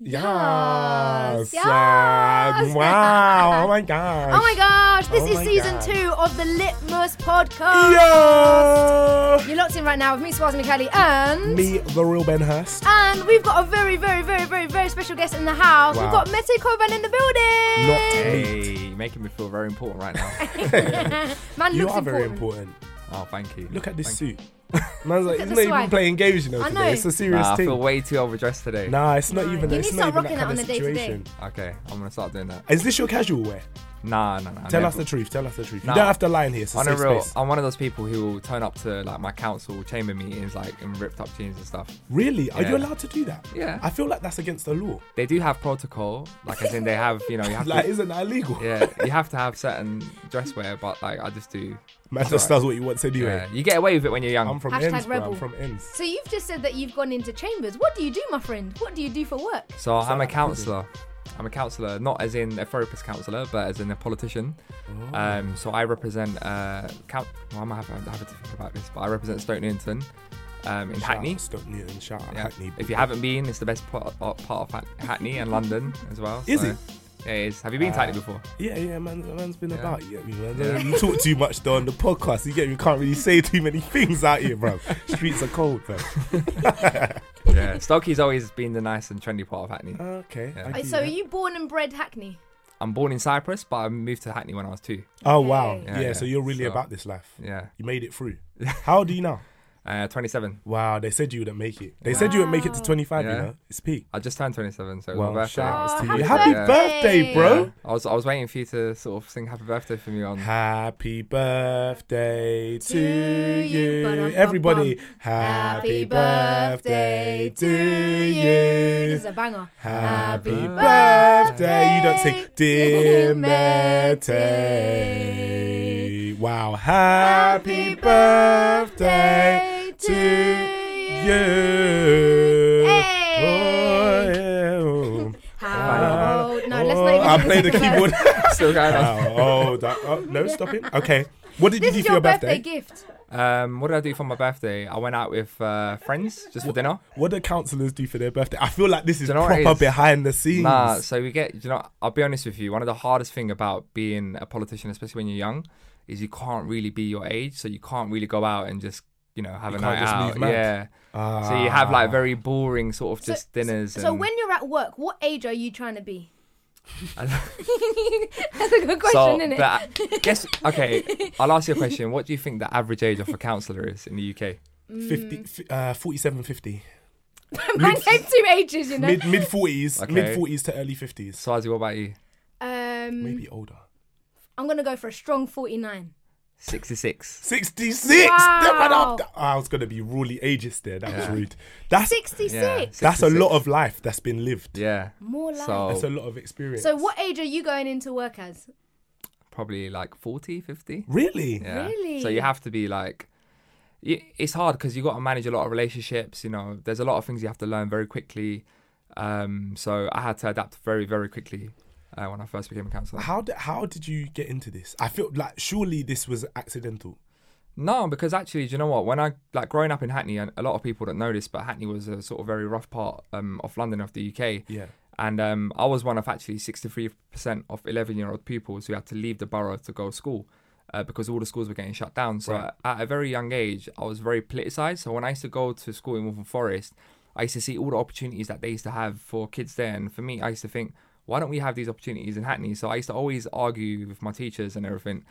Yes. Yes. Wow. Oh my gosh. Oh my gosh, this Oh is season God. two of the Litmus podcast. Yo! You're locked in right now with me, Swaz Macaly, and. Me, the real Ben Hurst. And we've got a very, very, very, very, very special guest in the house. We've got Mete Coban in the building. Not Hey, making me feel very important right now. Man You looks are very important. important. oh, thank you. Look at this Thank suit. Man's like, at he's the not even swag. playing games, you know, I today. know. It's a You. serious Nah, I thing. feel way too overdressed today. Nah, it's not Nah, even. you it's need to not start even rocking that on kind of the day-to-day. situation. Okay, I'm gonna start doing that. Is this your casual wear? Nah, nah, nah. Tell never. us the truth. Tell us the truth. You don't have to lie in here. It's a On a real, space. I'm one of those people who will turn up to like my council chamber meetings like in ripped up jeans and stuff. Really? Are you allowed to do that? Yeah. I feel like that's against the law. They do have protocol, like as in they have, you know, you have Like, to, isn't that illegal? yeah, you have to have certain dress wear, but like I just do. Man just does what he wants anyway. Yeah, you get away with it when you're young. I'm from Hashtag ends, bro. rebel. I'm from ends. So you've just said that you've gone into chambers. What do you do, my friend? What do you do for work? So I'm a like counsellor. I'm a counsellor, not as in a therapist counsellor, but as in a politician. Oh. Um, so I represent. Uh, count, well, I'm gonna have, to think about this, but I represent Stoke Newington um, in Shout Hackney. Stoke Newington. Shout out Yeah. Hackney. If you haven't been, it's the best part, part of Hackney and London as well. Is it? Yeah, it is. Have you been to Ah. Hackney before? Yeah, yeah, man. Man's been Yeah. about. You get me, man. Yeah. You talk too much though on the podcast. You get me. You can't really say too many things out here, bro. Streets are cold, bro. yeah, Stokey's always been the nice and trendy part of Hackney. Okay. Yeah. I Uh, So you are that. you born and bred Hackney? I'm born in Cyprus, but I moved to Hackney when I was two. Oh wow. Okay. Yeah, Yeah, So you're really So- about this life. Yeah, You made it through. How old are you now? Uh, 27. Wow. They said you wouldn't make it. They said you wouldn't make it to 25. You know, it's peak. I just turned 27, so it was Well, my birthday. shout outs Oh, to happy you. Happy birthday. birthday, bro. I was I was waiting for you to sort of sing happy birthday for me on. Happy birthday to To you. you. Ba-dum-bum-bum. Everybody, happy birthday to you. This you. is a banger. Happy Happy birthday. You don't say, birthday, dear Mete. Wow. Happy birthday to you. Hey. Oh, yeah. How old? No, let's not even. I play the keyboard. Still going on. oh, that, no, stop it. Okay. What did This you is do for your your birthday birthday? gift. Um, what did I do for my birthday? I went out with uh, friends just for dinner. What do counsellors do for their birthday? I feel like this is Do you know proper is? behind the scenes. Nah, so we get. You know, I'll be honest with you. One of the hardest thing about being a politician, especially when you're young, is you can't really be your age. So you can't really go out and just you know have You a can't night just out. move. Yeah. Ah. So you have like very boring sort of So- just dinners. So and, when you're at work, what age are you trying to be? That's a good question, so, isn't it? guess okay. I'll ask you a question. What do you think the average age of a counsellor is in the UK? 50, f- uh, 47, 50. Man came two ages, you know. Mid mid 40s, Okay. mid 40s to early 50s. Swarzy, what about you? um, Maybe older. I'm gonna go for a strong 49. 66. 66. Wow. Them man I was going to be really ageist there. That was Yeah. rude. That's 66. Yeah. that's a lot of life that's been lived. Yeah. More life. So That's a lot of experience. So what age are you going into work as? probably like 40, 50. Really? Yeah. Really? So you have to be like, it's hard because you got to manage a lot of relationships. You know, there's a lot of things you have to learn very quickly. Um, so I had to adapt very, very quickly. Uh, when I first became a councillor. How did how did you get into this? I feel like surely this was accidental. No, because actually, do you know what? When I like growing up in Hackney, and a lot of people don't know this, but Hackney was a sort of very rough part um, of London of the UK. Yeah. And um, I was one of actually 63% of 11 year old pupils who had to leave the borough to go to school uh, because all the schools were getting shut down. So Right. at a very young age, I was very politicized. So when I used to go to school in Waltham Forest, I used to see all the opportunities that they used to have for kids there. And for me, I used to think, why don't we have these opportunities in Hackney? So I used to always argue with my teachers and everything.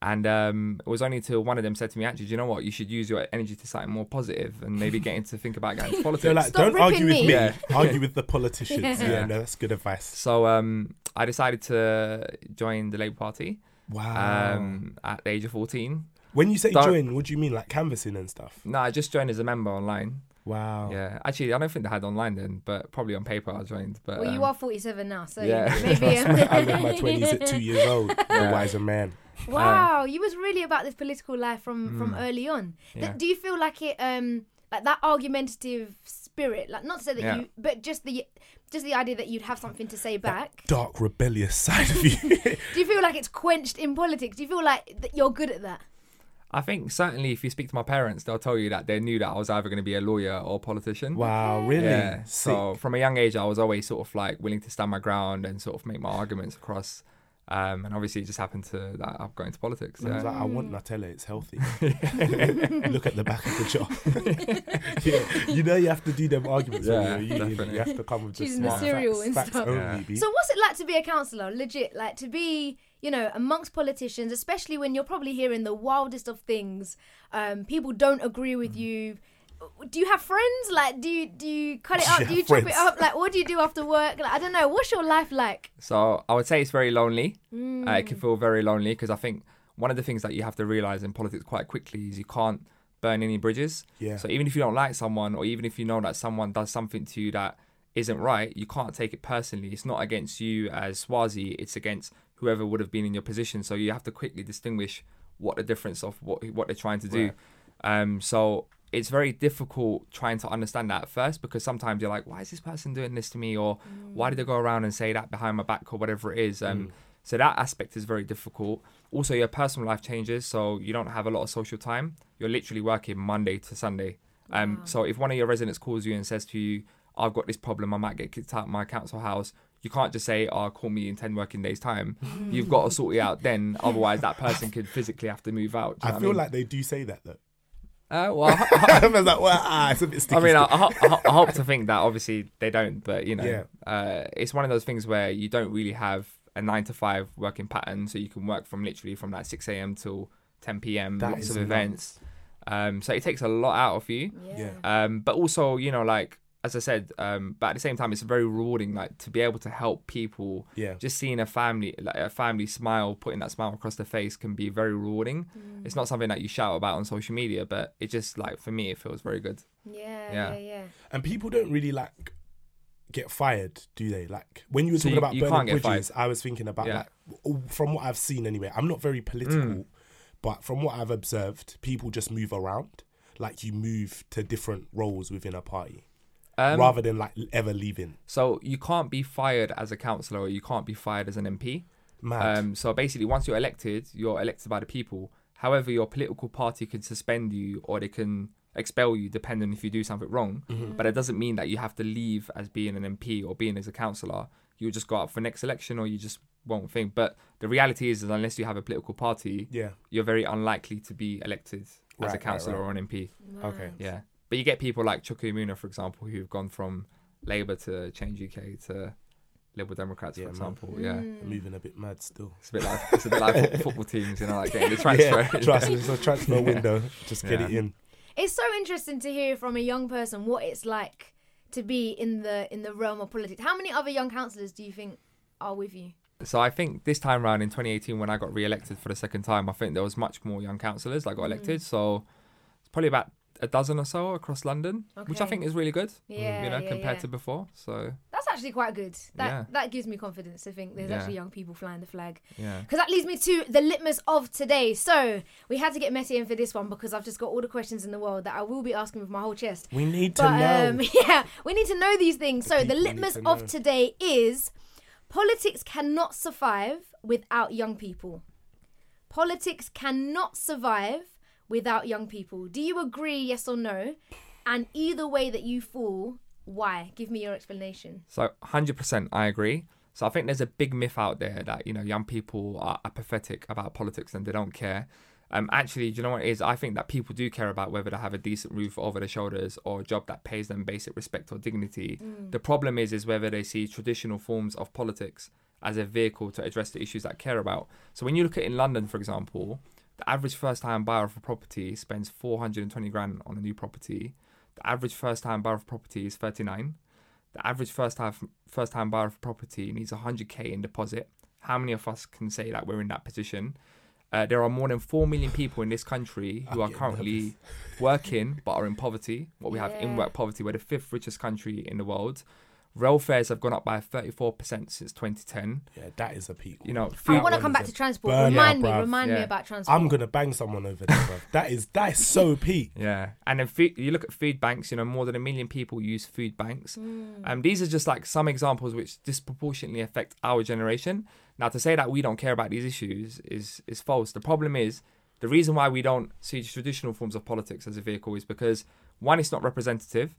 And um, it was only till one of them said to me, actually, do you know what? You should use your energy to something more positive and maybe getting to think about getting into politics. They're like, Stop don't argue with me. me. Yeah. argue with the politicians. Yeah. yeah. Yeah. no, that's good advice. So um, I decided to join the Labour Party Wow. um, at the age of 14. when you say don't- join, what do you mean? Like canvassing and stuff? No, I just joined as a member online. Wow. Yeah, actually, I don't think they had online then, but probably on paper I joined. But Well, you um, are 47 now, so yeah. yeah. maybe. um, I lived my twenties at two years old. A Yeah. wiser man. Wow, you was really about this political life from from early on. Th- Do you feel like it, um, like that argumentative spirit? Like not to say that Yeah. you, but just the just the idea that you'd have something to say back. Dark rebellious side of you. Do you feel like it's quenched in politics? Do you feel like that you're good at that? I think certainly if you speak to my parents, they'll tell you that they knew that I was either going to be a lawyer or a politician. wow, really? Yeah. Sick. So from a young age, I was always sort of like willing to stand my ground and sort of make my arguments across. Um, and obviously, it just happened to that I've got into politics. I was like, I want Nutella. It's healthy. Look at the back of the jar. yeah, you know you have to do them arguments. when Yeah, you're a union. definitely. You have to come with the Choosing the smart cereal facts, and facts stuff. only. Yeah. So what's it like to be a councillor? Legit, like to be, you know, amongst politicians, especially when you're probably hearing the wildest of things. Um, people don't agree Mm. with you. Do you have friends? Like, do you do you cut it up? Yeah, do you chop it up? Like, what do you do after work? Like, I don't know. What's your life like? So I would say it's very lonely. Uh, Mm. it can feel very lonely because I think one of the things that you have to realize in politics quite quickly is you can't burn any bridges. Yeah. So even if you don't like someone, or even if you know that someone does something to you that isn't right, you can't take it personally. It's not against you as Swarzy. It's against whoever would have been in your position. So you have to quickly distinguish what the difference of what what they're trying to do. Um, so it's very difficult trying to understand that at first because sometimes you're like, why is this person doing this to me? Or why did they go around and say that behind my back or whatever it is? Um, So that aspect is very difficult. Also, your personal life changes, so you don't have a lot of social time. You're literally working Monday to Sunday. Um, So if one of your residents calls you and says to you, I've got this problem, I might get kicked out of my council house, you can't just say, oh, call me in 10 working days' time. You've got to sort it out then. Otherwise, that person could physically have to move out. Do you know I feel mean? like they do say that though. Uh, well, I, I was like, well, ah, it's a bit sticky. I mean, I. I, I, hope to think that obviously they don't, but you know, Yeah. uh, it's one of those things where you don't really have a nine to five working pattern, so you can work from literally from like six a.m. till ten p.m. That lots of events. Um, so it takes a lot out of you. Yeah. Um, but also, you know, like as I said, um, but at the same time, it's very rewarding, like to be able to help people. Yeah. Just seeing a family, like a family smile, putting that smile across their face, can be very rewarding. It's not something that you shout about on social media, but it just like for me, it feels very good. Yeah, Yeah. yeah, yeah. And people don't really like get fired, do they? Like when you were So talking you- about you burning can't get bridges, I was thinking about Yeah. like from what I've seen anyway. I'm not very political, Mm. but from what I've observed, people just move around. Like you move to different roles within a party Um, rather than like ever leaving. So you can't be fired as a councillor or you can't be fired as an MP. Mad. Um, so basically, once you're elected, you're elected by the people. However, your political party can suspend you or they can expel you depending if you do something wrong. Mm-hmm. But it doesn't mean that you have to leave as being an MP or being as a councillor. You just go up for next election or you just won't think. But the reality is, is unless you have a political party, yeah. you're very unlikely to be elected as Right, a right, councillor right. or an MP. Okay. Yeah. But you get people like Chuka Umunna, for example, who've gone from Labour to Change UK to Liberal Democrats, Yeah, for man. example. Yeah. Mm. Moving a bit mad still. It's a bit like it's a bit like fo- football teams, you know, like getting the transfer. Yeah, trust it's a transfer window. Just get Yeah. it in. It's so interesting to hear from a young person what it's like to be in the in the realm of politics. How many other young councillors do you think are with you? So I think this time round in 2018, when I got re-elected for the second time, I think there was much more young councillors that got elected. So it's probably about a dozen or so across London, which I think is really good. Yeah, you know, yeah, compared yeah. to before. So That's actually quite good. That Yeah. that gives me confidence to think there's actually young people flying the flag. yeah. Because that leads me to the litmus of today. So we had to get Messi in for this one because I've just got all the questions in the world that I will be asking with my whole chest. We need to But know. um, yeah, we need to know these things. so the litmus to of today is Politics cannot survive without young people. Politics cannot survive without young people. Do you agree, yes or no? And either way that you fall, why? Give me your explanation. So 100% I agree. So I think there's a big myth out there that, you know, young people are apathetic about politics and they don't care. Um, actually, do you know what it is? I think that people do care about whether they have a decent roof over their shoulders or a job that pays them basic respect or dignity. The problem is, is whether they see traditional forms of politics as a vehicle to address the issues that care about. So when you look at in London, for example, the average first-time buyer of a property spends 420 grand on a new property. The average first-time buyer of property is 39. The average first-time first-time buyer of property needs 100k in deposit. How many of us can say that we're in that position? Uh, there are more than 4 million people in this country who I'm are currently working but are in poverty. What we have in work poverty, we're the fifth richest country in the world. Rail fares have gone up by 34% since 2010. Yeah, that is a peak. You know, I want to come back to transport. burner, remind me, bruv. remind me about transport. I'm gonna bang someone over there, bro. That is that is so peak. Yeah, and then food, you look at food banks. You know, more than a million people use food banks. Mm. Um, these are just like some examples which disproportionately affect our generation. Now, to say that we don't care about these issues is is false. The problem is the reason why we don't see traditional forms of politics as a vehicle is because one, it's not representative.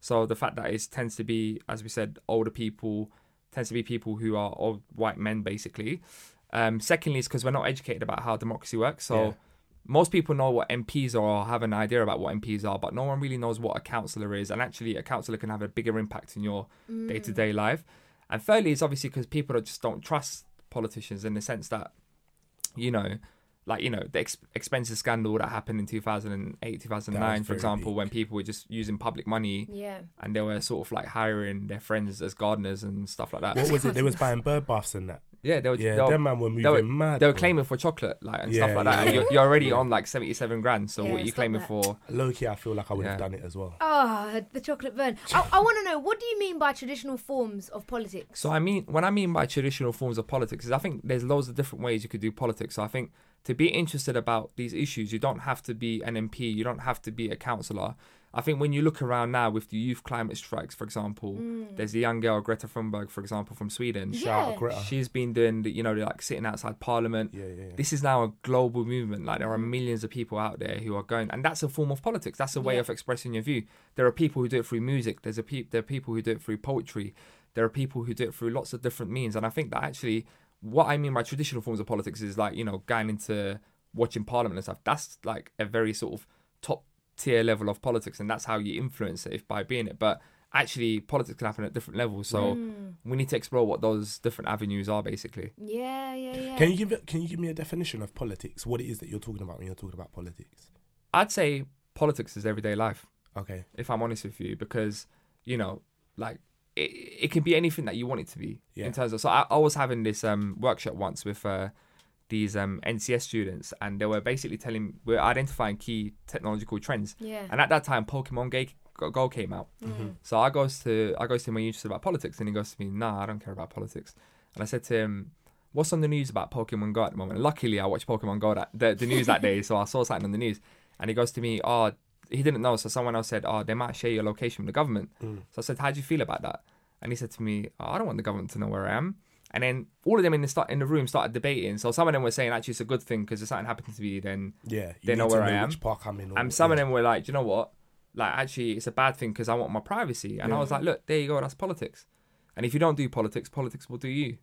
So the fact that it tends to be, as we said, older people tends to be people who are old white men, basically. Um, secondly, it's because we're not educated about how democracy works. So Yeah. most people know what MPs are or have an idea about what MPs are, but no one really knows what a councillor is. And actually, a councillor can have a bigger impact in your day to day life. And thirdly, it's obviously because people just don't trust politicians in the sense that, you know, like, you know, the ex- expenses scandal that happened in 2008, 2009, for example, big. when people were just using public money yeah. and they were sort of like hiring their friends as gardeners and stuff like that. What was it? They was buying bird baths and that. Yeah, they were. Yeah, they were, them man were they were, moving mad, They were bro. claiming for chocolate, like and Yeah, stuff like that. yeah, and you're, you're already Yeah. on like seventy-seven grand. So Yeah, what are you claiming that. for? Low key, I feel like I would have done it as well. Oh, the chocolate burn. I, I want to know what do you mean by traditional forms of politics? So I mean, when I mean by traditional forms of politics, is I think there's loads of different ways you could do politics. So I think to be interested about these issues, you don't have to be an MP, you don't have to be a councillor. I think when you look around now with the youth climate strikes, for example, mm. there's the young girl Greta Thunberg, for example, from Sweden. Shout out Yeah. Greta. She's been doing, the, you know, like sitting outside Parliament. Yeah, yeah, yeah. This is now a global movement. Like there are mm. millions of people out there who are going, and that's a form of politics. That's a way Yeah. of expressing your view. There are people who do it through music. There's a pe- there are people who do it through poetry. There are people who do it through lots of different means. And I think that actually, what I mean by traditional forms of politics is like you know going into watching Parliament and stuff. That's like a very sort of top tier level of politics, and that's how you influence it if by being it. But actually, politics can happen at different levels. So we need to explore what those different avenues are, basically. Yeah, yeah, yeah. Can you give Can you give me a definition of politics? What it is that you're talking about when you're talking about politics? I'd say politics is everyday life, Okay. if I'm honest with you, because you know, like it, it can be anything that you want it to be. Yeah. In terms of, so I, I was having this um workshop once with uh, these um NCS students, and they were basically telling we're identifying key technological trends. Yeah. And at that time, Pokemon Ga- Go came out. Mm-hmm. So I goes to I goes to him, are you interested about politics? And he goes to me, Nah, I don't care about politics. And I said to him, What's on the news about Pokemon Go at the moment? And Luckily, I watched Pokemon Go that the, the news that day, so I saw something on the news. And he goes to me, Oh, he didn't know. So someone else said, Oh, they might share your location with the government. So I said, How do you feel about that? And he said to me, oh, I don't want the government to know where I am. And then all of them in the start in the room started debating. So some of them were saying actually it's a good thing because if something happened to me, then Yeah. they you know need to where I am. Park I'm in. or- And some of them were like, "Do you know what? Like, actually, it's a bad thing because I want my privacy. And I was like, look, there you go. That's politics. And if you don't do politics, politics will do you.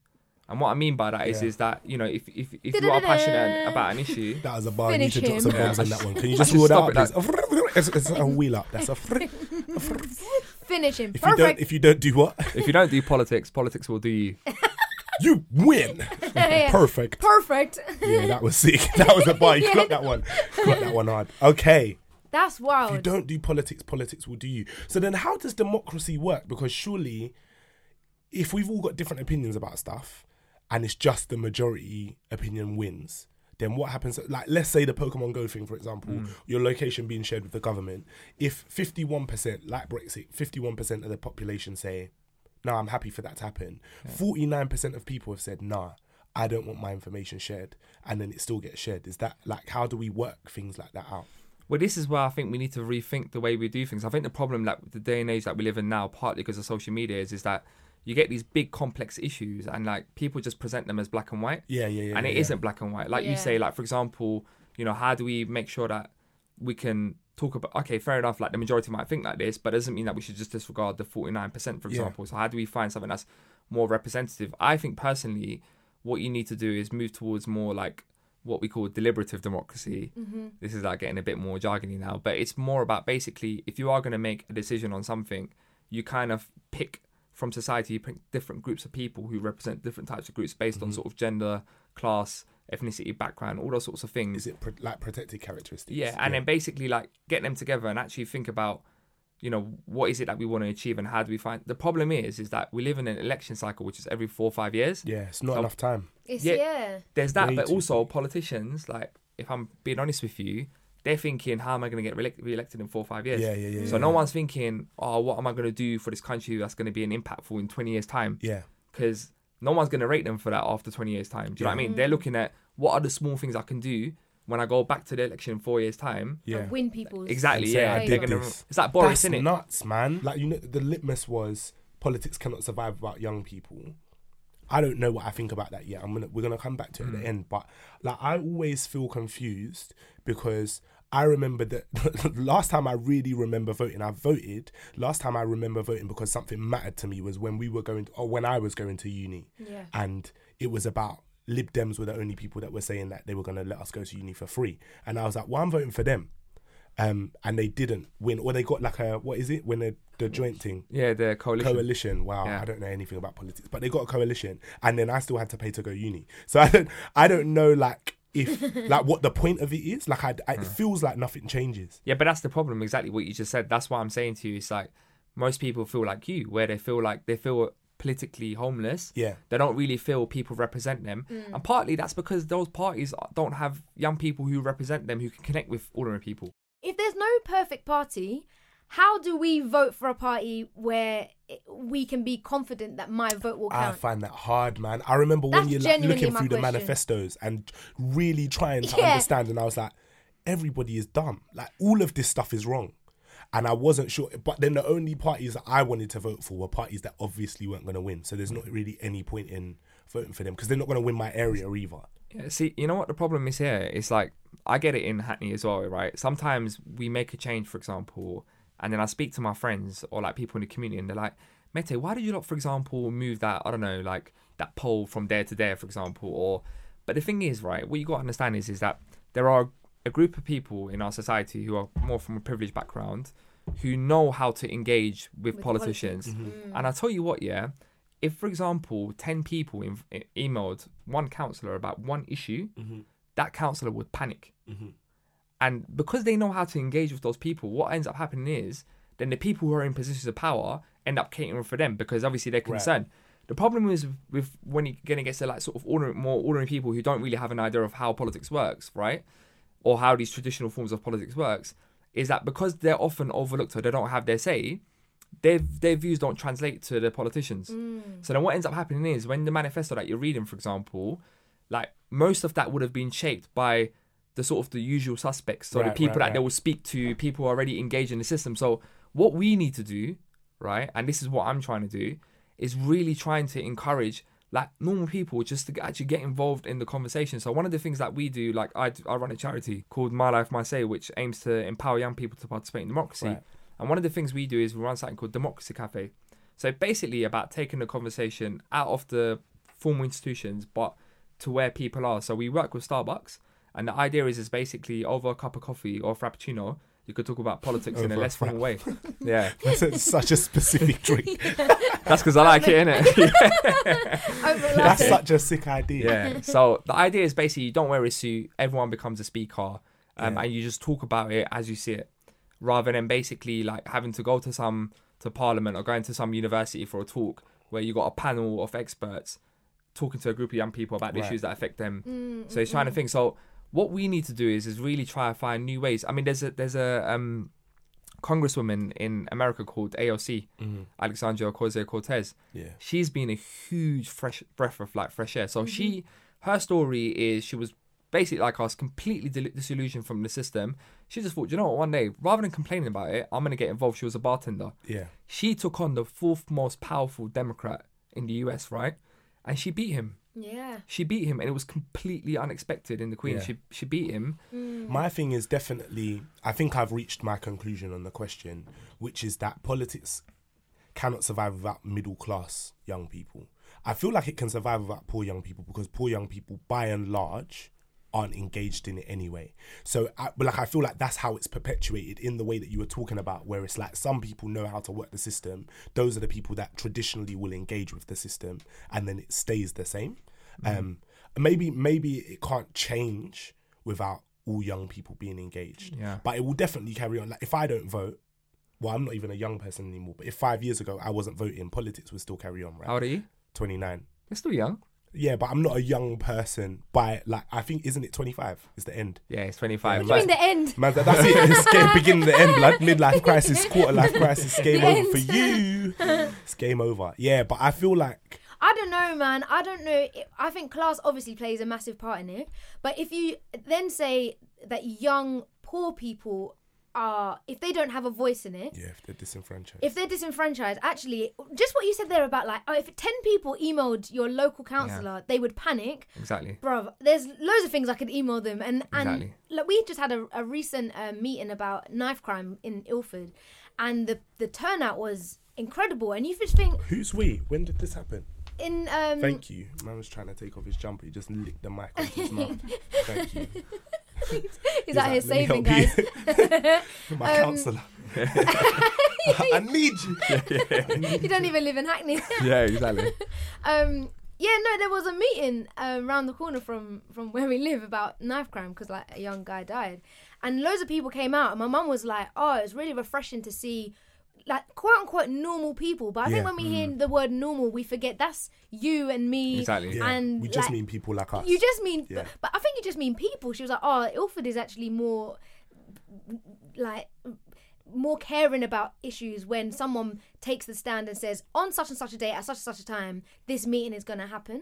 And what I mean by that is, Yeah. is that you know, if if, if you are passionate about an issue, that is was a bar. You need to drop some him. bombs Yeah. on that one. Can you just should rule that stop out, it, please? It's, it's a wheel up. That's a. Finish him. If you don't, if you don't do what, if you don't do politics, politics will do you. You win. Yeah. Perfect. Perfect. Yeah, that was sick. That was a bar. You got that one. Got that one hard. Okay. That's If you wild. don't do politics, politics will do you. So then, how does democracy work? Because surely, if we've all got different opinions about stuff, and it's just the majority opinion wins, then what happens? Like, let's say the Pokemon Go thing, for example, Mm. your location being shared with the government. If fifty-one percent, like Brexit, fifty-one percent of the population say, "No, I'm happy for that to happen," forty-nine percent of people have said, "Nah." I don't want my information shared, and then it still gets shared. Is that like how do we work things like that out? Well, this is where I think we need to rethink the way we do things. I think the problem that the day and age that we live in now, partly because of social media, is is that you get these big complex issues, and like people just present them as black and white. Yeah, yeah, yeah. and yeah, it yeah. not black and white. Like you say, like for example, you know, how do we make sure that we can talk about? Okay, fair enough. Like the majority might think like this, but it doesn't mean that we should just disregard the forty nine percent, for Yeah. example. So how do we find something that's more representative? I think personally, what you need to do is move towards more like what we call deliberative democracy. This is like getting a bit more jargony now, but it's more about basically if you are going to make a decision on something, you kind of pick from society, you pick different groups of people who represent different types of groups based Mm-hmm. on sort of gender, class, ethnicity, background, all those sorts of things. Is it pro- like protected characteristics? Yeah, and then basically like get them together and actually think about, you know, what is it that we want to achieve and how do we find. The problem is, is that we live in an election cycle which is every four or five years. yeah, it's not So- enough time. It's Yeah. yeah. There's that, Way but too also politicians, like if I'm being honest with you, they're thinking, how am I going to get re- re-elected in four or five years? Yeah, yeah, yeah, So yeah. no one's thinking, oh, what am I going to do for this country that's going to be an impactful in 20 years' time? Yeah, because no one's going to rate them for that after 20 years' time. Do you know what I mean? Mm. They're looking at what are the small things I can do when I go back to the election in four years' time. yeah. And win people's Exactly, And say, yeah. "I They're did gonna, this." it's like Boris, That's isn't it? nuts, man. Like you know, the litmus was politics cannot survive without young people. I don't know what I think about that yet. I'm gonna we're gonna come back to it at Mm. the end, but like I always feel confused because I remember that last time I really remember voting, I voted. Last time I remember voting because something mattered to me was when we were going to, or when I was going to uni, Yeah. and it was about Lib Dems were the only people that were saying that they were going to let us go to uni for free, and I was like, well, I'm voting for them. Um, and they didn't win, or they got like a what is it when the the joint thing Yeah, the coalition. coalition. Wow, Yeah. I don't know anything about politics, but they got a coalition, and then I still had to pay to go uni. So I don't, I don't know like if like what the point of it is. Like I, I it hmm. feels like nothing changes. Yeah, but that's the problem. Exactly what you just said. That's what I'm saying to you. It's like most people feel like you, where they feel like they feel politically homeless. Yeah. They don't really feel people represent them. Hmm. And partly that's because those parties don't have young people who represent them who can connect with ordinary people. If there's no perfect party, how do we vote for a party where we can be confident that my vote will count? I find that hard, man. I remember when That's you're like, looking my through the manifestos and really trying to Yeah. understand, and I was like, everybody is dumb. Like all of this stuff is wrong. And I wasn't sure, but then the only parties that I wanted to vote for were parties that obviously weren't going to win. So there's not really any point in voting for them because they're not going to win my area either. Yeah, see, you know what the problem is here? It's like I get it in Hackney as well, right? Sometimes we make a change, for example, and then I speak to my friends or like people in the community, and they're like, "Mete, why did you not, for example, move that? I don't know, like that pole from there to there, for example?" Or, but the thing is, right? What you got to understand is, is that there are a group of people in our society who are more from a privileged background, who know how to engage with, With politicians, mm-hmm. and I tell you what, yeah if, for example, 10 people in, e- emailed one councillor about one issue, mm-hmm. that councillor would panic. Mm-hmm. And because they know how to engage with those people, what ends up happening is then the people who are in positions of power end up catering for them because obviously they're concerned. The problem is with when you're going to get to like sort of ordinary, more ordinary people who don't really have an idea of how politics works, right? Or how these traditional forms of politics works, is that because they're often overlooked or they don't have their say, their their views don't translate to the politicians. Mm. So then what ends up happening is when the manifesto that you're reading, for example, like most of that would have been shaped by the sort of the usual suspects. So the people right, that they will speak to, people already engaged in the system. So what we need to do, right, and this is what I'm trying to do, is really trying to encourage like normal people just to actually get involved in the conversation. So one of the things that we do, like I, I run a charity called My Life My Say, which aims to empower young people to participate in democracy. Right. And one of the things we do is we run something called Democracy Cafe. So basically about taking the conversation out of the formal institutions, but to where people are. So we work with Starbucks, and the idea is is basically over a cup of coffee or frappuccino, you could talk about politics in a less formal way. Yeah, That's such a specific drink. that's because I like it, innit? Overlap That's such a sick idea. yeah. So the idea is basically you don't wear a suit, everyone becomes a speaker, um, Yeah. and you just talk about it as you see it, rather than basically like having to go to some to parliament or going to some university for a talk where you got a panel of experts talking to a group of young people about the Right. issues that affect them. Mm, So it's trying to think. So what we need to do is is really try to find new ways. I mean, there's a there's a um, congresswoman in America called AOC, Alexandria Ocasio Cortez Yeah. she's been a huge fresh breath of like fresh air. So she, her story is she was basically like us, completely disillusioned from the system. She just thought, you know what, one day rather than complaining about it, I'm gonna get involved. She was a bartender. Yeah. She took on the fourth most powerful Democrat in the US, right? And she beat him. Yeah. She beat him, and it was completely unexpected in the Queen. Yeah. She she beat him. Mm. My thing is definitely, I think I've reached my conclusion on the question, which is that politics cannot survive without middle class young people. I feel like it can survive without poor young people because poor young people, by and large, aren't engaged in it anyway. So, I, but like, I feel like that's how it's perpetuated in the way that you were talking about, where it's like some people know how to work the system. Those are the people that traditionally will engage with the system, and then it stays the same. Um, maybe, maybe it can't change without all young people being engaged. Yeah. But it will definitely carry on. Like if I don't vote, well, I'm not even a young person anymore. But if five years ago I wasn't voting, politics would still carry on, right? How old are you? 29. You're still young. Yeah, but I'm not a young person. By like, I think isn't it 25? Is the end? Yeah, it's 25. What do mean the end? Man, that's it. It's game, beginning the end, blood. Midlife crisis, quarter life crisis, game The over for you. It's game over. Yeah, but I feel like I don't know, man. I don't know. I think class obviously plays a massive part in it. But if you then say that young poor people are, if they don't have a voice in it, yeah, if they're disenfranchised. if they're disenfranchised, actually, just what you said there about like, oh, if 10 people emailed your local councillor, they would panic. Exactly. Bruv, there's loads of things I could email them, and and Exactly. like we just had a, a recent uh, meeting about knife crime in Ilford, and the the turnout was incredible. And you just think Who's we? When did this happen? in um, Thank you. Man was trying to take off his jumper. He just licked the mic off his mouth. Thank you. he's out here like, "Let saving guys. you." My counsellor. I need you. you don't even live in Hackney. Yeah, exactly. um, yeah, no, there was a meeting um, around the corner from from where we live about knife crime because like a young guy died, and loads of people came out, and my mum was like, "Oh, it's really refreshing to see." Like quote unquote normal people, but I Yeah. think when we hear mm. the word normal, we forget that's you and me. Exactly. Yeah, And we just like, mean people like us. You just mean, Yeah. but I think you just mean people. She was like, "Oh, Ilford is actually more like more caring about issues when someone takes the stand and says, on such and such a day at such and such a time, this meeting is going to happen."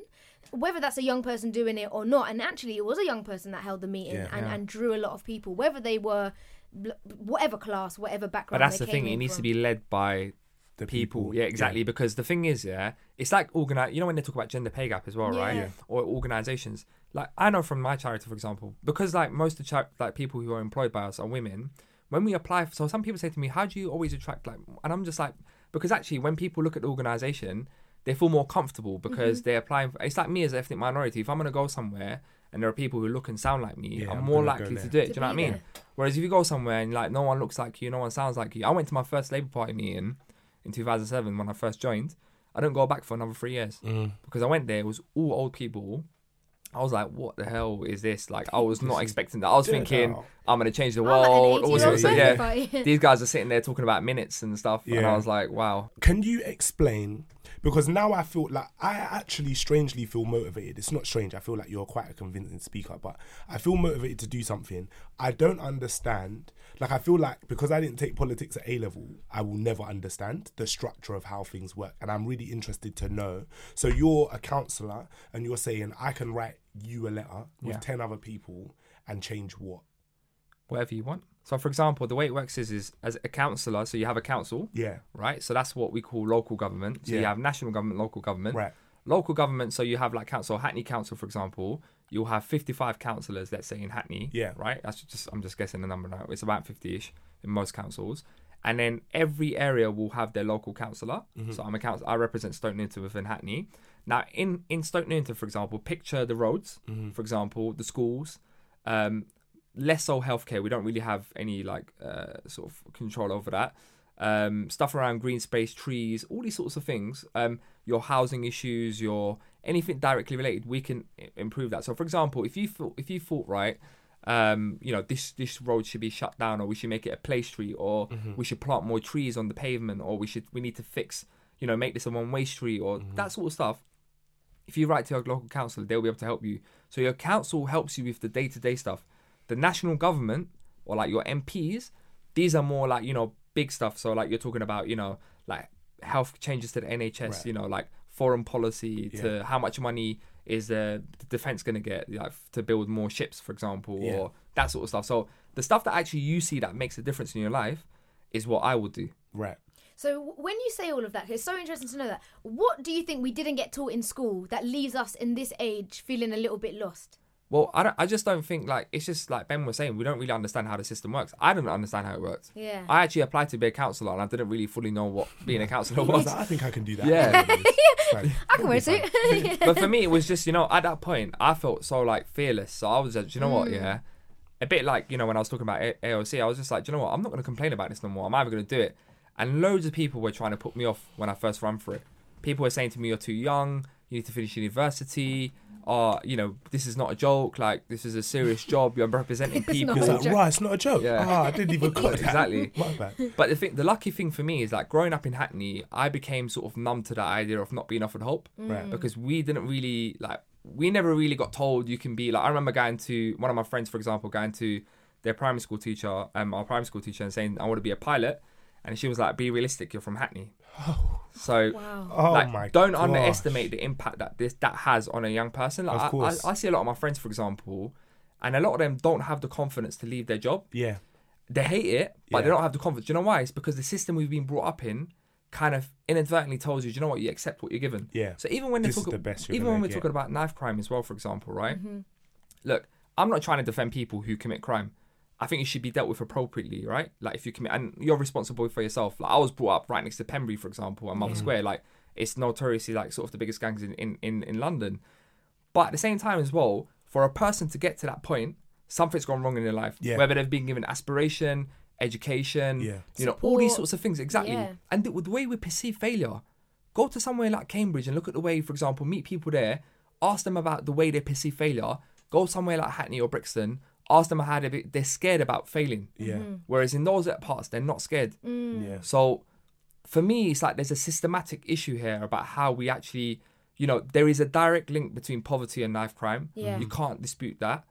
Whether that's a young person doing it or not, and actually it was a young person that held the meeting Yeah. and, Yeah. and drew a lot of people, whether they were bl- whatever class, whatever background. But that's they the came thing. It in needs to be led by The people. people, Yeah, exactly. Because the thing is, yeah, it's like organize. You know when they talk about gender pay gap as well, right? Yeah. Yeah. Or organizations. Like I know from my charity, for example, because like most of the char- like people who are employed by us are women. When we apply, for, so some people say to me, "How do you always attract like?" And I'm just like, because actually, when people look at the organization, they feel more comfortable because Mm-hmm. they're applying. For, it's like me as an ethnic minority. If I'm gonna go somewhere and there are people who look and sound like me, Yeah, I'm, I'm more likely to do it. To do you know what I mean? there. Whereas if you go somewhere and like no one looks like you, no one sounds like you. I went to my first Labour Party meeting in 2007 when I first joined. I didn't go back for another three years Mm. because I went there. It was all old people. I was like, "What the hell is this?" Like, I was not expecting that. I was thinking, "I'm gonna change the I'm like world." 80-year-old Also, so, yeah, these guys are sitting there talking about minutes and stuff, and I was like, "Wow." Can you explain? Because now I feel like I actually strangely feel motivated. It's not strange. I feel like you're quite a convincing speaker, but I feel motivated to do something. I don't understand. Like I feel like because I didn't take politics at A level, I will never understand the structure of how things work, and I'm really interested to know. So you're a counsellor, and you're saying I can write you a letter with Yeah. ten other people and change what? Whatever you want. So, for example, the way it works is, is as a councillor. So you have a council, Yeah. right? So that's what we call local government. So you have national government, local government. Right. Local government, so you have like council, Hackney Council, for example, you'll have 55 councillors, let's say in Hackney. Yeah. Right? That's just, I'm just guessing the number now. It's about 50 ish in most councils. And then every area will have their local councillor. Mm-hmm. So I'm a council, I represent Stoke Newington within Hackney. Now, in, in Stoke Newington, for example, picture the roads, Mm-hmm. for example, the schools, um, less so healthcare. We don't really have any like uh, sort of control over that. Um, stuff around green space, trees, all these sorts of things. Um, your housing issues, your anything directly related, we can improve that. So, for example, if you thought if you thought right, um, you know this this road should be shut down, or we should make it a play street, or we should plant more trees on the pavement, or we should we need to fix, you know, make this a one way street, or that sort of stuff if you write to your local council, they'll be able to help you. So your council helps you with the day to day stuff. The national government or like your MPs, these are more like, you know, big stuff. So like you're talking about, you know, like health changes to the NHS, Right. you know, like foreign policy to how much money is uh, the defense going to get like to build more ships, for example, Yeah. or that sort of stuff. So the stuff that actually you see that makes a difference in your life is what I would do. Right. So when you say all of that, it's so interesting to know that. What do you think we didn't get taught in school that leaves us in this age feeling a little bit lost? Well, I, don't, I just don't think like it's just like Ben was saying. We don't really understand how the system works. I don't understand how it works. Yeah. I actually applied to be a counsellor and I didn't really fully know what being a counsellor was was. I think I can do that. Yeah. Fine. I can wear a suit. but for me, it was just you know at that point I felt so like fearless. So I was just you know what, Mm. yeah, a bit like you know when I was talking about A- AOC, I was just like, you know what, I'm not going to complain about this no more. I'm either going to do it. And loads of people were trying to put me off when I first ran for it. People were saying to me, "You're too young. You need to finish university." Or you know, this is not a joke. Like this is a serious job. You're representing It's people. not It's like, right, it's not a joke. Yeah. Ah, I didn't even cut that. Exactly. My bad. But the thing, the lucky thing for me is like growing up in Hackney, I became sort of numb to that idea of not being offered hope Right. because we didn't really like we never really got told you can be like I remember going to one of my friends for example going to their primary school teacher um our primary school teacher and saying I want to be a pilot and she was like be realistic you're from Hackney so Wow. Oh like, my don't gosh. underestimate the impact that this that has on a young person like Of I- course. I, I see a lot of my friends for example and a lot of them don't have the confidence to leave their job Yeah. they hate it, but they don't have the confidence. Do you know why? It's because the system we've been brought up in kind of inadvertently tells you, do you know what, you accept what you're given. Yeah. So even when they This is talk, the best even when we're get. talking about knife crime as well, for example, right? Mm-hmm. Look, I'm not trying to defend people who commit crime. I think it should be dealt with appropriately, right? Like if you commit, and you're responsible for yourself. Like I was brought up right next to Pembury, for example, and Mother Square. Like it's notoriously like sort of the biggest gangs in, in, in, in London. But at the same time as well, for a person to get to that point, something's gone wrong in their life. Yeah. Whether they've been given aspiration, education, Yeah. you know, all these sorts of things. Exactly. Yeah. And the, the way we perceive failure, go to somewhere like Cambridge and look at the way, for example, meet people there, ask them about the way they perceive failure. Go somewhere like Hackney or Brixton, ask them how they they're scared about failing. Yeah. Mm-hmm. Whereas in those parts, they're not scared. Mm. Yeah. So for me, it's like there's a systematic issue here about how we actually, you know, there is a direct link between poverty and knife crime. Yeah. You can't dispute that.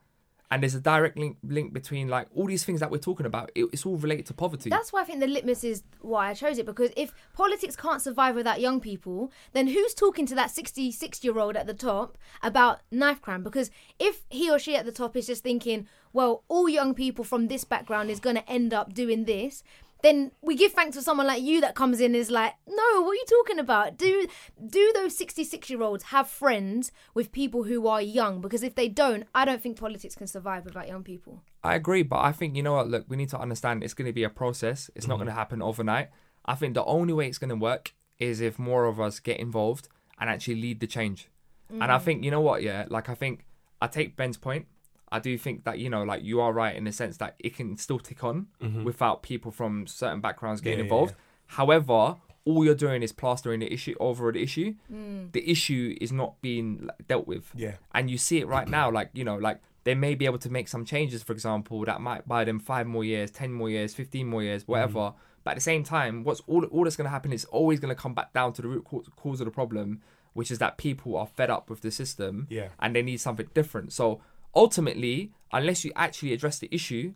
And there's a direct link link between like all these things that we're talking about. It, it's all related to poverty. That's why I think the litmus is why I chose it because if politics can't survive without young people, then who's talking to that 66 year old at the top about knife crime? Because if he or she at the top is just thinking, well, all young people from this background is going to end up doing this, then we give thanks to someone like you that comes in and is like, no, what are you talking about? Do do those 66 year olds have friends with people who are young? Because if they don't, I don't think politics can survive without young people. I agree, but I think you know what? Look, we need to understand it's going to be a process. It's not mm-hmm. going to happen overnight. I think the only way it's going to work is if more of us get involved and actually lead the change. And I mm. think you know what? Yeah, like I think I take Ben's point. I do think that you know, like you are right in the sense that it can still tick on without people from certain backgrounds getting Yeah, yeah, involved. yeah. However, all you're doing is plastering the issue over the issue. The issue is not being like, dealt with Yeah. and you see it right now like you know like they may be able to make some changes for example that might buy them five more years ten more years 15 more years whatever Mm. but at the same time what's all, all that's going to happen is always going to come back down to the root cause, cause of the problem which is that people are fed up with the system Yeah. and they need something different so ultimately unless you actually address the issue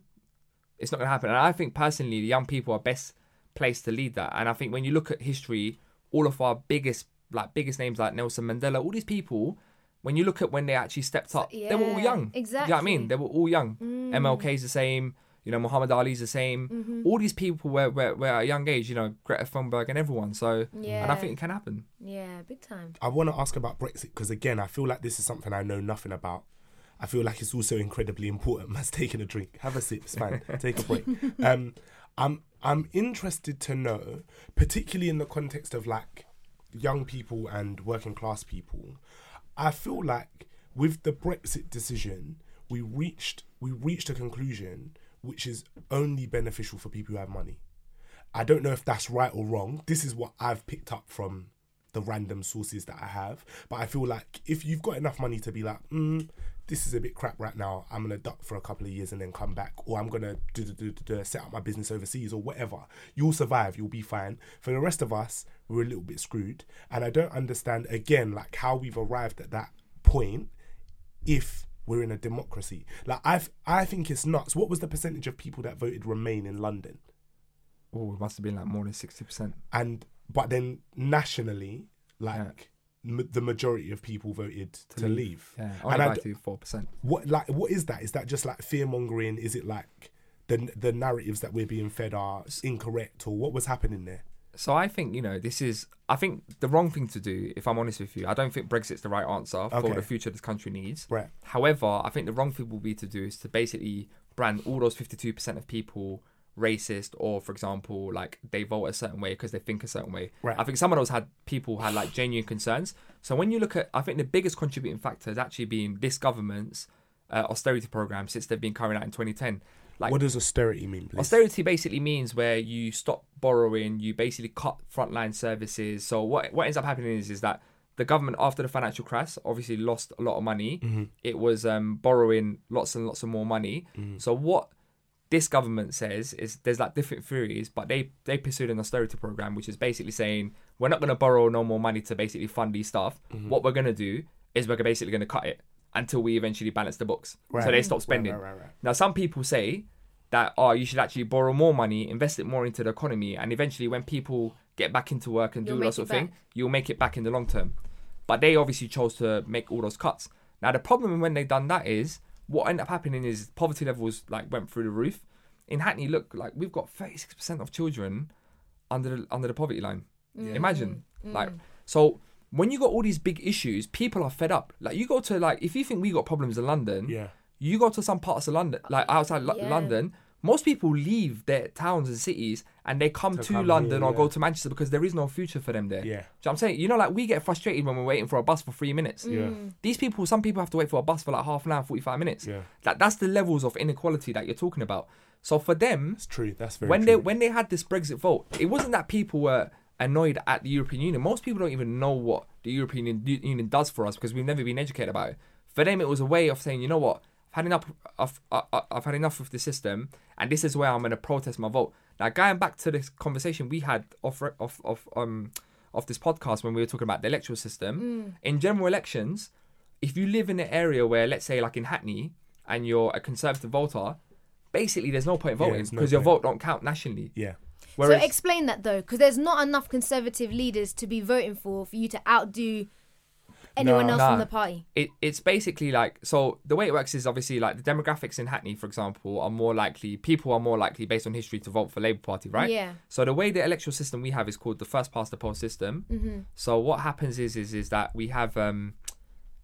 it's not going to happen. And i think personally the young people are best placed to lead that. And i think when you look at history all of our biggest like biggest names like nelson mandela all these people when you look at when they actually stepped up they were all yeah, young. You know what i mean? they were all young. Mm. Mlk's the same you know muhammad ali's the same. Mm-hmm. All these people were, were, were at a young age you know greta thunberg and everyone. So yeah. and i think it can happen. Yeah, big time. I want to ask about Brexit because again, I feel like this is something I know nothing about. I feel like it's also incredibly important. Man's taking a drink. Have a sip. It's fine. Take a break. Um, I'm I'm interested to know, particularly in the context of like young people and working class people. I feel like with the Brexit decision, we reached we reached a conclusion which is only beneficial for people who have money. I don't know if that's right or wrong. This is what I've picked up from the random sources that I have. But I feel like if you've got enough money to be like, mm, this is a bit crap right now, I'm gonna duck for a couple of years and then come back, or I'm gonna do, do, do, do, do, set up my business overseas or whatever. You'll survive. You'll be fine. For the rest of us, we're a little bit screwed, and I don't understand again like how we've arrived at that point if we're in a democracy. Like I, I think it's nuts. What was the percentage of people that voted Remain in London? oh it must have been like more than 60% and but then nationally, like m- the majority of people voted to, leave. yeah And only I by d- 4% What like what is that? Is that just like fear mongering? Is it like the the narratives that we're being fed are incorrect, or what was happening there? So I think you know this is. I think the wrong thing to do. If I'm honest with you, I don't think Brexit's the right answer for Okay. the future this country needs. Right. However, I think the wrong thing will be to do is to basically brand all those 52% of people racist, or for example, like they vote a certain way because they think a certain way. Right. I think some of those had people had like genuine concerns. So when you look at, I think the biggest contributing factor has actually been this government's uh, austerity program since they've been carried out in 2010. Like what does austerity mean, please? Austerity basically means where you stop borrowing, you basically cut frontline services. So what what ends up happening is is that the government after the financial crash obviously lost a lot of money. Mm-hmm. It was um, borrowing lots and lots of more money. Mm. So what this government says is there's like different theories, but they they pursued an austerity program, which is basically saying we're not going to borrow no more money to basically fund these stuff. Mm-hmm. What we're going to do is we're basically going to cut it until we eventually balance the books. So they stop spending. Right, right, right, right. Now, some people say that oh, you should actually borrow more money, invest it more into the economy, and eventually, when people get back into work and You'll do that sort of it thing, you'll make it back in the long term. But they obviously chose to make all those cuts. Now, the problem when they done that is what ended up happening is poverty levels like went through the roof. In Hackney, look like we've got thirty six percent of children under the, under the poverty line. Mm. Imagine mm. like so. When you got all these big issues, people are fed up. Like you go to like if you think we got problems in London, Yeah. you go to some parts of London, like outside Lo- Yeah. London, most people leave their towns and cities and they come To to, come London here, or go to Manchester because there is no future for them there. Yeah. Do you know what I'm saying? You know, like we get frustrated when we're waiting for a bus for three minutes. Mm. Yeah. These people, some people have to wait for a bus for like half an hour, 45 minutes. Yeah. Like that's the levels of inequality that you're talking about. So for them, That's true. That's very when true. they when they had this Brexit vote, it wasn't that people were annoyed at the European Union. Most people don't even know what the European Union does for us because we've never been educated about it. For them, it was a way of saying, you know what, I've had enough. Of, uh, uh, I've had enough of the system, and this is where I'm going to protest my vote. Now, going back to this conversation we had off re- off of um of this podcast when we were talking about the electoral system in general elections, if you live in an area where, let's say, like in Hackney, and you're a conservative voter, basically there's no point Yeah, voting there's because no your vote don't count nationally. yeah. Whereas, so explain that though, because there's not enough conservative leaders to be voting for for you to outdo anyone Nah. else Nah. from the party. it, it's basically like so the way it works is obviously like the demographics in Hackney, for example, are more likely people are more likely based on history to vote for Labour Party, right? Yeah. So the way the electoral system we have is called the first past the post system. Mm-hmm. So what happens is is is that we have um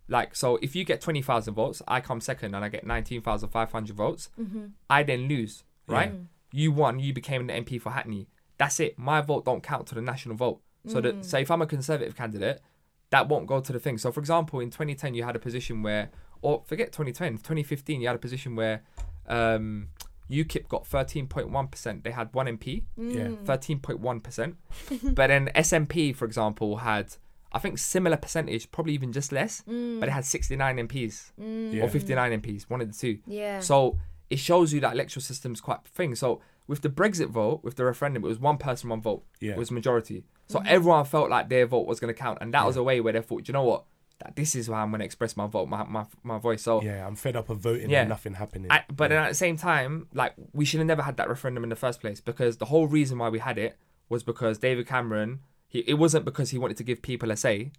like so if you get twenty thousand votes, I come second and I get nineteen thousand five hundred votes. Mm-hmm. I then lose, right? Mm. You won, you became an MP for Hackney. That's it. My vote don't count to the national vote. So Mm. that so if I'm a conservative candidate, that won't go to the thing. So for example, in 2010 you had a position where, or forget 2010, 2015 you had a position where, um, UKIP got 13.1%. They had one MP, mm. Yeah. 13.1%. but then SNP, for example, had I think similar percentage, probably even just less, mm. but it had 69 MPs mm. Yeah. or 59 MPs, one of the two. Yeah. So it shows you that electoral system's quite thing. So with the Brexit vote, with the referendum, it was one person, one vote. Yeah. It was majority. So Mm-hmm. everyone felt like their vote was going to count, and that was a way where they thought, you know what, that this is how I'm going to express my vote, my my, my voice. So Yeah. I'm fed up of voting Yeah. and nothing happening. I, but then at the same time, like we should have never had that referendum in the first place because the whole reason why we had it was because David Cameron. He, it wasn't because he wanted to give people a say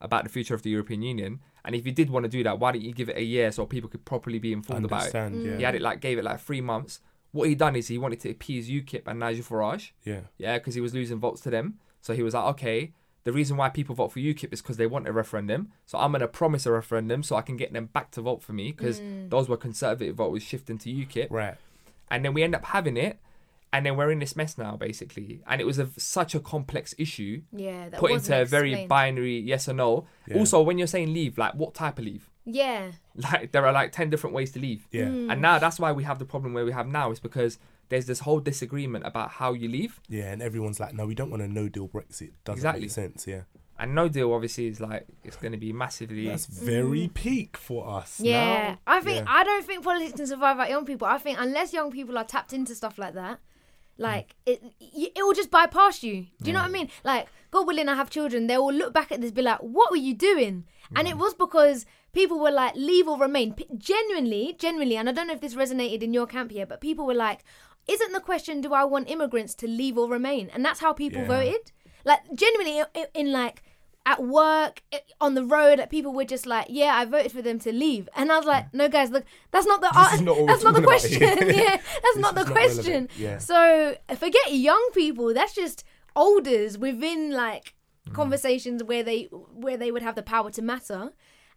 about the future of the European Union. And if you did want to do that, why didn't you give it a year so people could properly be informed about it? Understand, yeah. He had it like gave it like three months. What he done is he wanted to appease UKIP and Nigel Farage. yeah. Yeah, because he was losing votes to them. So he was like, okay, the reason why people vote for UKIP is because they want a referendum. So I'm going to promise a referendum so I can get them back to vote for me because mm. those were conservative voters shifting to UKIP. Right. And then we end up having it. And then we're in this mess now, basically. And it was a, such a complex issue yeah, that put into a very explained. binary yes or no. Yeah. Also, when you're saying leave, like what type of leave? Yeah. Like there are like 10 different ways to leave. Yeah. Mm. And now that's why we have the problem where we have now is because there's this whole disagreement about how you leave. Yeah. And everyone's like, no, we don't want a no deal Brexit. Doesn't Exactly. make sense. Yeah. And no deal obviously is like it's going to be massively. That's very mm. peak for us. Yeah, now. I think Yeah. I don't think politics can survive without young people. I think unless young people are tapped into stuff like that, like mm. it, it will just bypass you. Do you know what I mean? Like, God willing, I have children. They will look back at this, be like, "What were you doing?" And it mm. was because people were like, "Leave or remain." P- genuinely, genuinely, and I don't know if this resonated in your camp here, but people were like, "Isn't the question do I want immigrants to leave or remain?" And that's how people Yeah. voted. Like, genuinely, in, in like at work, on the road, like, people were just like, "Yeah, I voted for them to leave," and I was like, "No, guys, look, that's not the is not that's not the question. yeah, that's This not the is not question." yeah. So forget young people. That's just elders within like Mm. conversations where they where they would have the power to matter.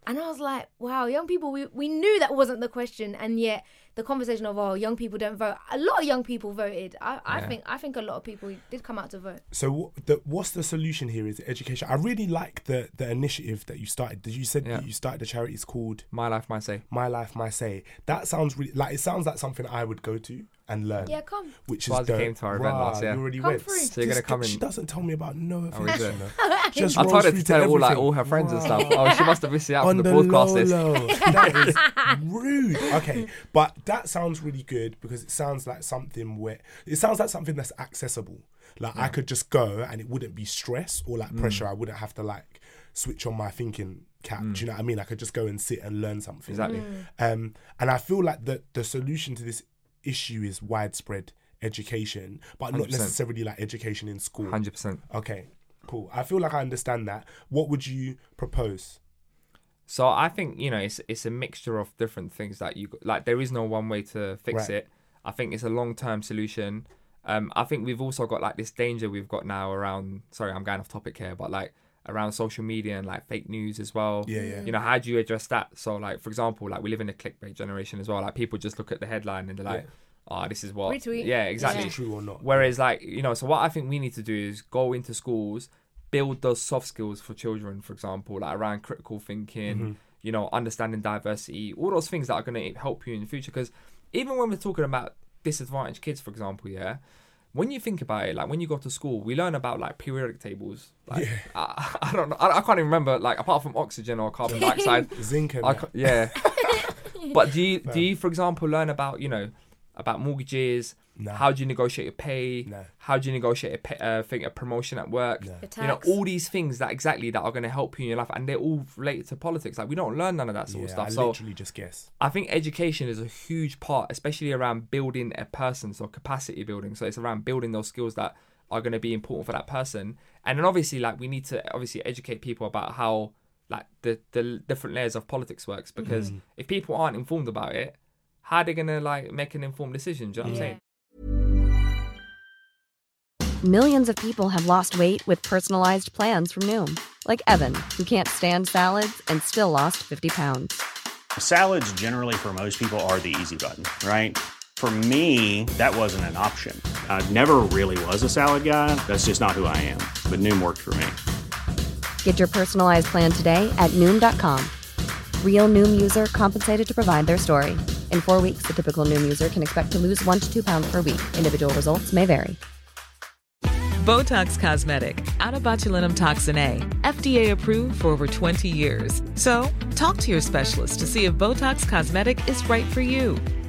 And I was like, wow, young people, we, we knew that wasn't the question, and yet the conversation of oh, young people don't vote. A lot of young people voted. I, I Yeah. think I think a lot of people did come out to vote. So the, what's the solution here? Is education? I really like the the initiative that you started. Did you said Yeah. that you started a charity? It's called My life, my say. My Life, My Say. That sounds really like it sounds like something I would go to and learn. Yeah, come. Which is Swarzy dope. came to our event Rah, last year. You already Come went. through. So you're gonna Just- come She doesn't tell me about no Oh, is information. it? Just I rolls told her to tell all like all her friends and stuff. Oh, she must have missed it out on the the broadcast low, list. that is rude. Okay, but that sounds really good because it sounds like something where it sounds like something that's accessible. Like I could just go and it wouldn't be stress or Mm. like pressure. I wouldn't have to like switch on my thinking cap. Do you know what I mean? I could just go and sit and learn something. Exactly. Um, and I feel like the the solution to this issue is widespread education, but not 100%. necessarily like education in school. Hundred percent. Okay, cool. I feel like I understand that. What would you propose? So I think you know it's it's a mixture of different things that you like. There is no one way to fix Right. it. I think it's a long term solution. Um, I think we've also got like this danger we've got now around. Sorry, I'm going off topic here, but like around social media and like fake news as well. Yeah, yeah. You know, how do you address that? So like for example, like we live in a clickbait generation as well. Like people just look at the headline and they're like, "Oh, this is what." Retweet. Yeah, exactly. Yeah. True or not? Whereas, like, you know, so what I think we need to do is go into schools, build those soft skills for children, for example, like around critical thinking, Mm-hmm. you know, understanding diversity, all those things that are going to help you in the future. Because even when we're talking about disadvantaged kids, for example, yeah, when you think about it, like when you go to school, we learn about like periodic tables. Like, I, I don't know, I, I can't even remember, like, apart from oxygen or carbon dioxide. Zinc and I yeah. but do you do you, for example, learn about you know about mortgages? No. How do you negotiate your pay? No. How do you negotiate a, pay, uh, thing, a promotion at work? The You know all these things that exactly that are going to help you in your life, and they're all related to politics. Like we don't learn none of that sort of Yeah, stuff. I so literally just guess. I think education is a huge part, especially around building a person, so capacity building. So it's around building those skills that are going to be important for that person. And then obviously, like we need to obviously educate people about how like the the different layers of politics works. Because if people aren't informed about it, how are they going to like make an informed decision? Do you know what I'm saying? Millions of people have lost weight with personalized plans from Noom, like Evan, who can't stand salads and still lost 50 pounds. Salads, generally, for most people, are the easy button, right? For me, that wasn't an option. I never really was a salad guy. That's just not who I am. But Noom worked for me. Get your personalized plan today at Noom.com. Real Noom user compensated to provide their story. In four weeks, the typical Noom user can expect to lose one to two pounds per week. Individual results may vary. Botox Cosmetic, out of botulinum toxin A, FDA approved for over 20 years. So, talk to your specialist to see if Botox Cosmetic is right for you.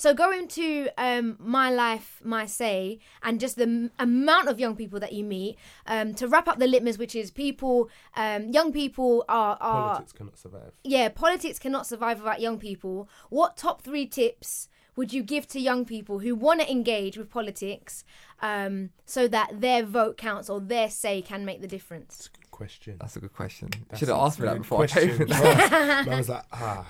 So going to um, my life, my say, and just the m- amount of young people that you meet. Um, to wrap up the litmus, which is people, um, young people are are Politics cannot survive. yeah, politics cannot survive without young people. What top three tips would you give to young people who want to engage with politics, um, so that their vote counts or their say can make the difference? Good question. That's a good question. That's Should have asked me that good before I question. came. I was like, ah,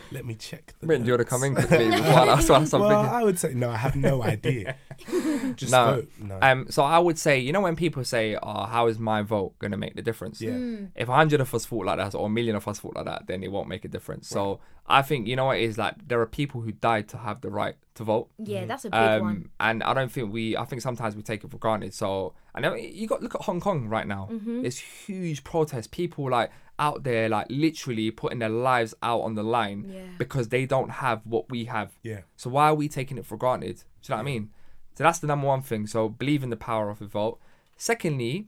let me check. The Brent, do you want to come in quickly before I ask something? Well, I would say no. I have no idea. Just no. vote. No. Um, so I would say, you know, when people say, "Oh, how is my vote going to make the difference?" Yeah. Hmm. If a hundred of us thought like that, or a million of us thought like that, then it won't make a difference. So I think you know what it is like there are people who died to have the right to vote. Yeah, that's a big Um, one. and I don't think we. I think sometimes we take it for granted. So I know you got look at Hong Kong right now. Mm-hmm. There's huge protests. People like out there, like literally putting their lives out on the line Yeah. because they don't have what we have. Yeah. So why are we taking it for granted? Do you know what I mean? So that's the number one thing. So believe in the power of the vote. Secondly,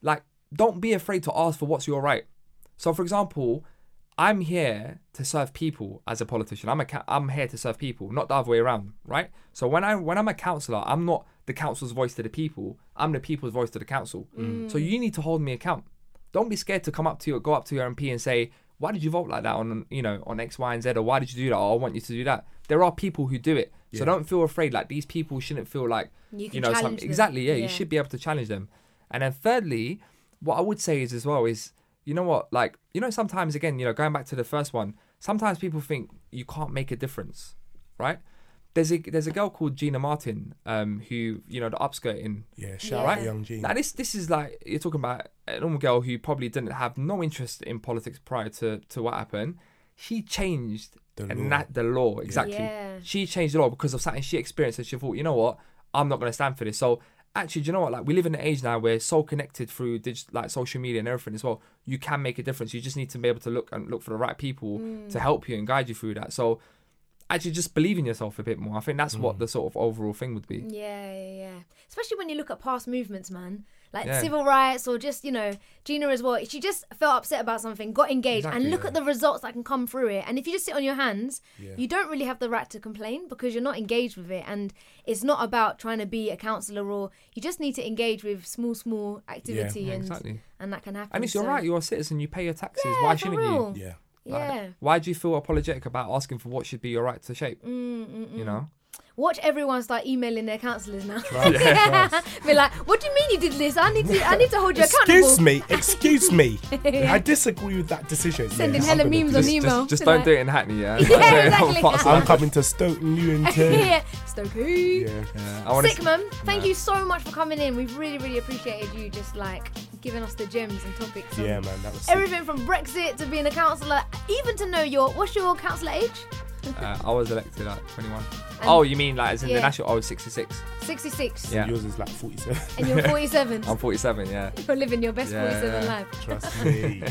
like don't be afraid to ask for what's your right. So for example, I'm here to serve people as a politician. I'm a ca- I'm here to serve people, not the other way around, right? So when I when I'm a councillor, I'm not the council's voice to the people. I'm the people's voice to the council. Mm. So you need to hold me account. Don't be scared to come up to you, go up to your MP and say, "Why did you vote like that on you know on X, Y, and Z?" Or "Why did you do that?" Or "I want you to do that." There are people who do it, so don't feel afraid. Like these people shouldn't feel like You can know some, exactly. Yeah, Yeah. you should be able to challenge them. And then thirdly, what I would say is as well is you know what like you know sometimes again you know going back to the first one sometimes people think you can't make a difference right there's a there's a girl called Gina Martin um who you know the upskirting Yeah, shout Yeah. out Young Gene. now this this is like you're talking about a normal girl who probably didn't have no interest in politics prior to to what happened she changed The and law. that the law exactly Yeah. she changed the law because of something she experienced and she thought you know what i'm not going to stand for this so actually do you know what? Like we live in an age now where so connected through digital like social media and everything as well you can make a difference. You just need to be able to look and look for the right people Mm. to help you and guide you through that. So actually just believe in yourself a bit more i think that's what mm. the sort of overall thing would be Yeah, yeah, yeah. Especially when you look at past movements, man. Like Yeah. civil rights or just, you know, Gina as well. She just felt upset about something, got engaged, Exactly, and look yeah. at the results that can come through it. And if you just sit on your hands, you don't really have the right to complain because you're not engaged with it. And it's not about trying to be a councillor or you just need to engage with small, small activity Yeah, and exactly. and that can happen. and it's your So- right you're a citizen you pay your taxes Yeah, why shouldn't real. you Yeah. Like, Yeah. why do you feel apologetic about asking for what should be your right to shape? Mm, you know Watch everyone start emailing their councillors now. Trust, trust. Be like, what do you mean you did this? I need to I need to hold you accountable. Excuse me, excuse me. I disagree with that decision. Sending Yeah, hella I'm memes do on this. email. just, just don't like- do it in Hackney yeah, Yeah, Don't do it on exactly. I'm coming to Stoke Newington. yeah, Stokey. Yeah. Yeah, I Sick s- man, thank you so much for coming in. We've really, really appreciated you just like giving us the gems and topics. Yeah, man, that was sick. Everything from Brexit to being a councillor, even to know your what's your councillor age? Uh, I was elected at 21. And- oh, you mean like as in Yeah. the national? Oh, 66. 66. Yeah. Yours is like 47. And you're 47. I'm 47. Yeah. You're living your best Yeah, 47 yeah. life. Trust me.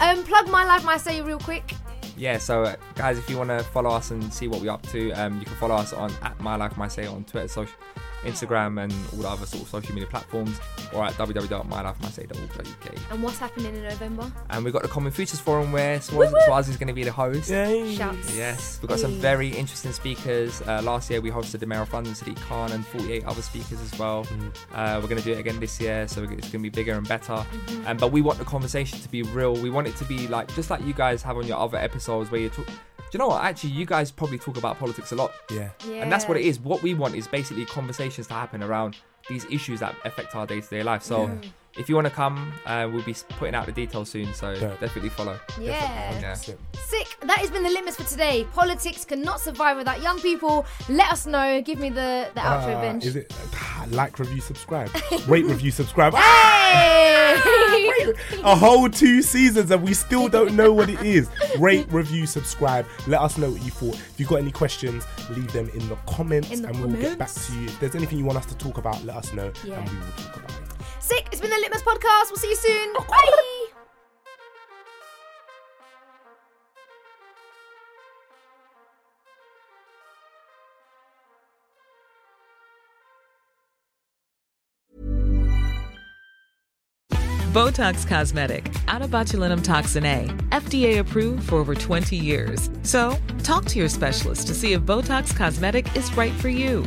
Um, plug my life, my say real quick. Yeah. So, uh, guys, if you want to follow us and see what we're up to, um, you can follow us on at my life my say on Twitter, social, Instagram, and all the other sort of social media platforms, or at www.mylifemysay.org.uk. And what's happening in November? And we've got the Common Futures Forum where Swaz, Swaz is going to be the host. Yay. Shouts. Yes, we've got some very interesting speakers. Uh, last year we hosted the Mayor of London, Sadiq Khan, and 48 other speakers as well. Uh, we're going to do it again this year, so it's going to be bigger and better. Um, but we want the conversation to be real. We want it to be like just like you guys have on your other episodes where you talk. Do you know what? Actually, you guys probably talk about politics a lot, Yeah. Yeah. and that's what it is. What we want is basically conversations to happen around these issues that affect our day-to-day life. So. Mm. If you want to come, uh, we'll be putting out the details soon, so Yeah. definitely follow. Yeah. Yeah. Sick. Sick. That has been the litmus for today. Politics cannot survive without young people. Let us know. Give me the, the outro Ah, bench. Is it like, review, subscribe? Rate, review, subscribe. Hey! A whole two seasons and we still don't know what it is. Rate, review, subscribe. Let us know what you thought. If you've got any questions, leave them in the comments In the and we will get back to you. If there's anything you want us to talk about, let us know Yeah. and we will talk about it. Sick. It's been the Litmus Podcast. We'll see you soon. Bye. Botox Cosmetic, out of botulinum toxin A, FDA approved for over 20 years. So, talk to your specialist to see if Botox Cosmetic is right for you.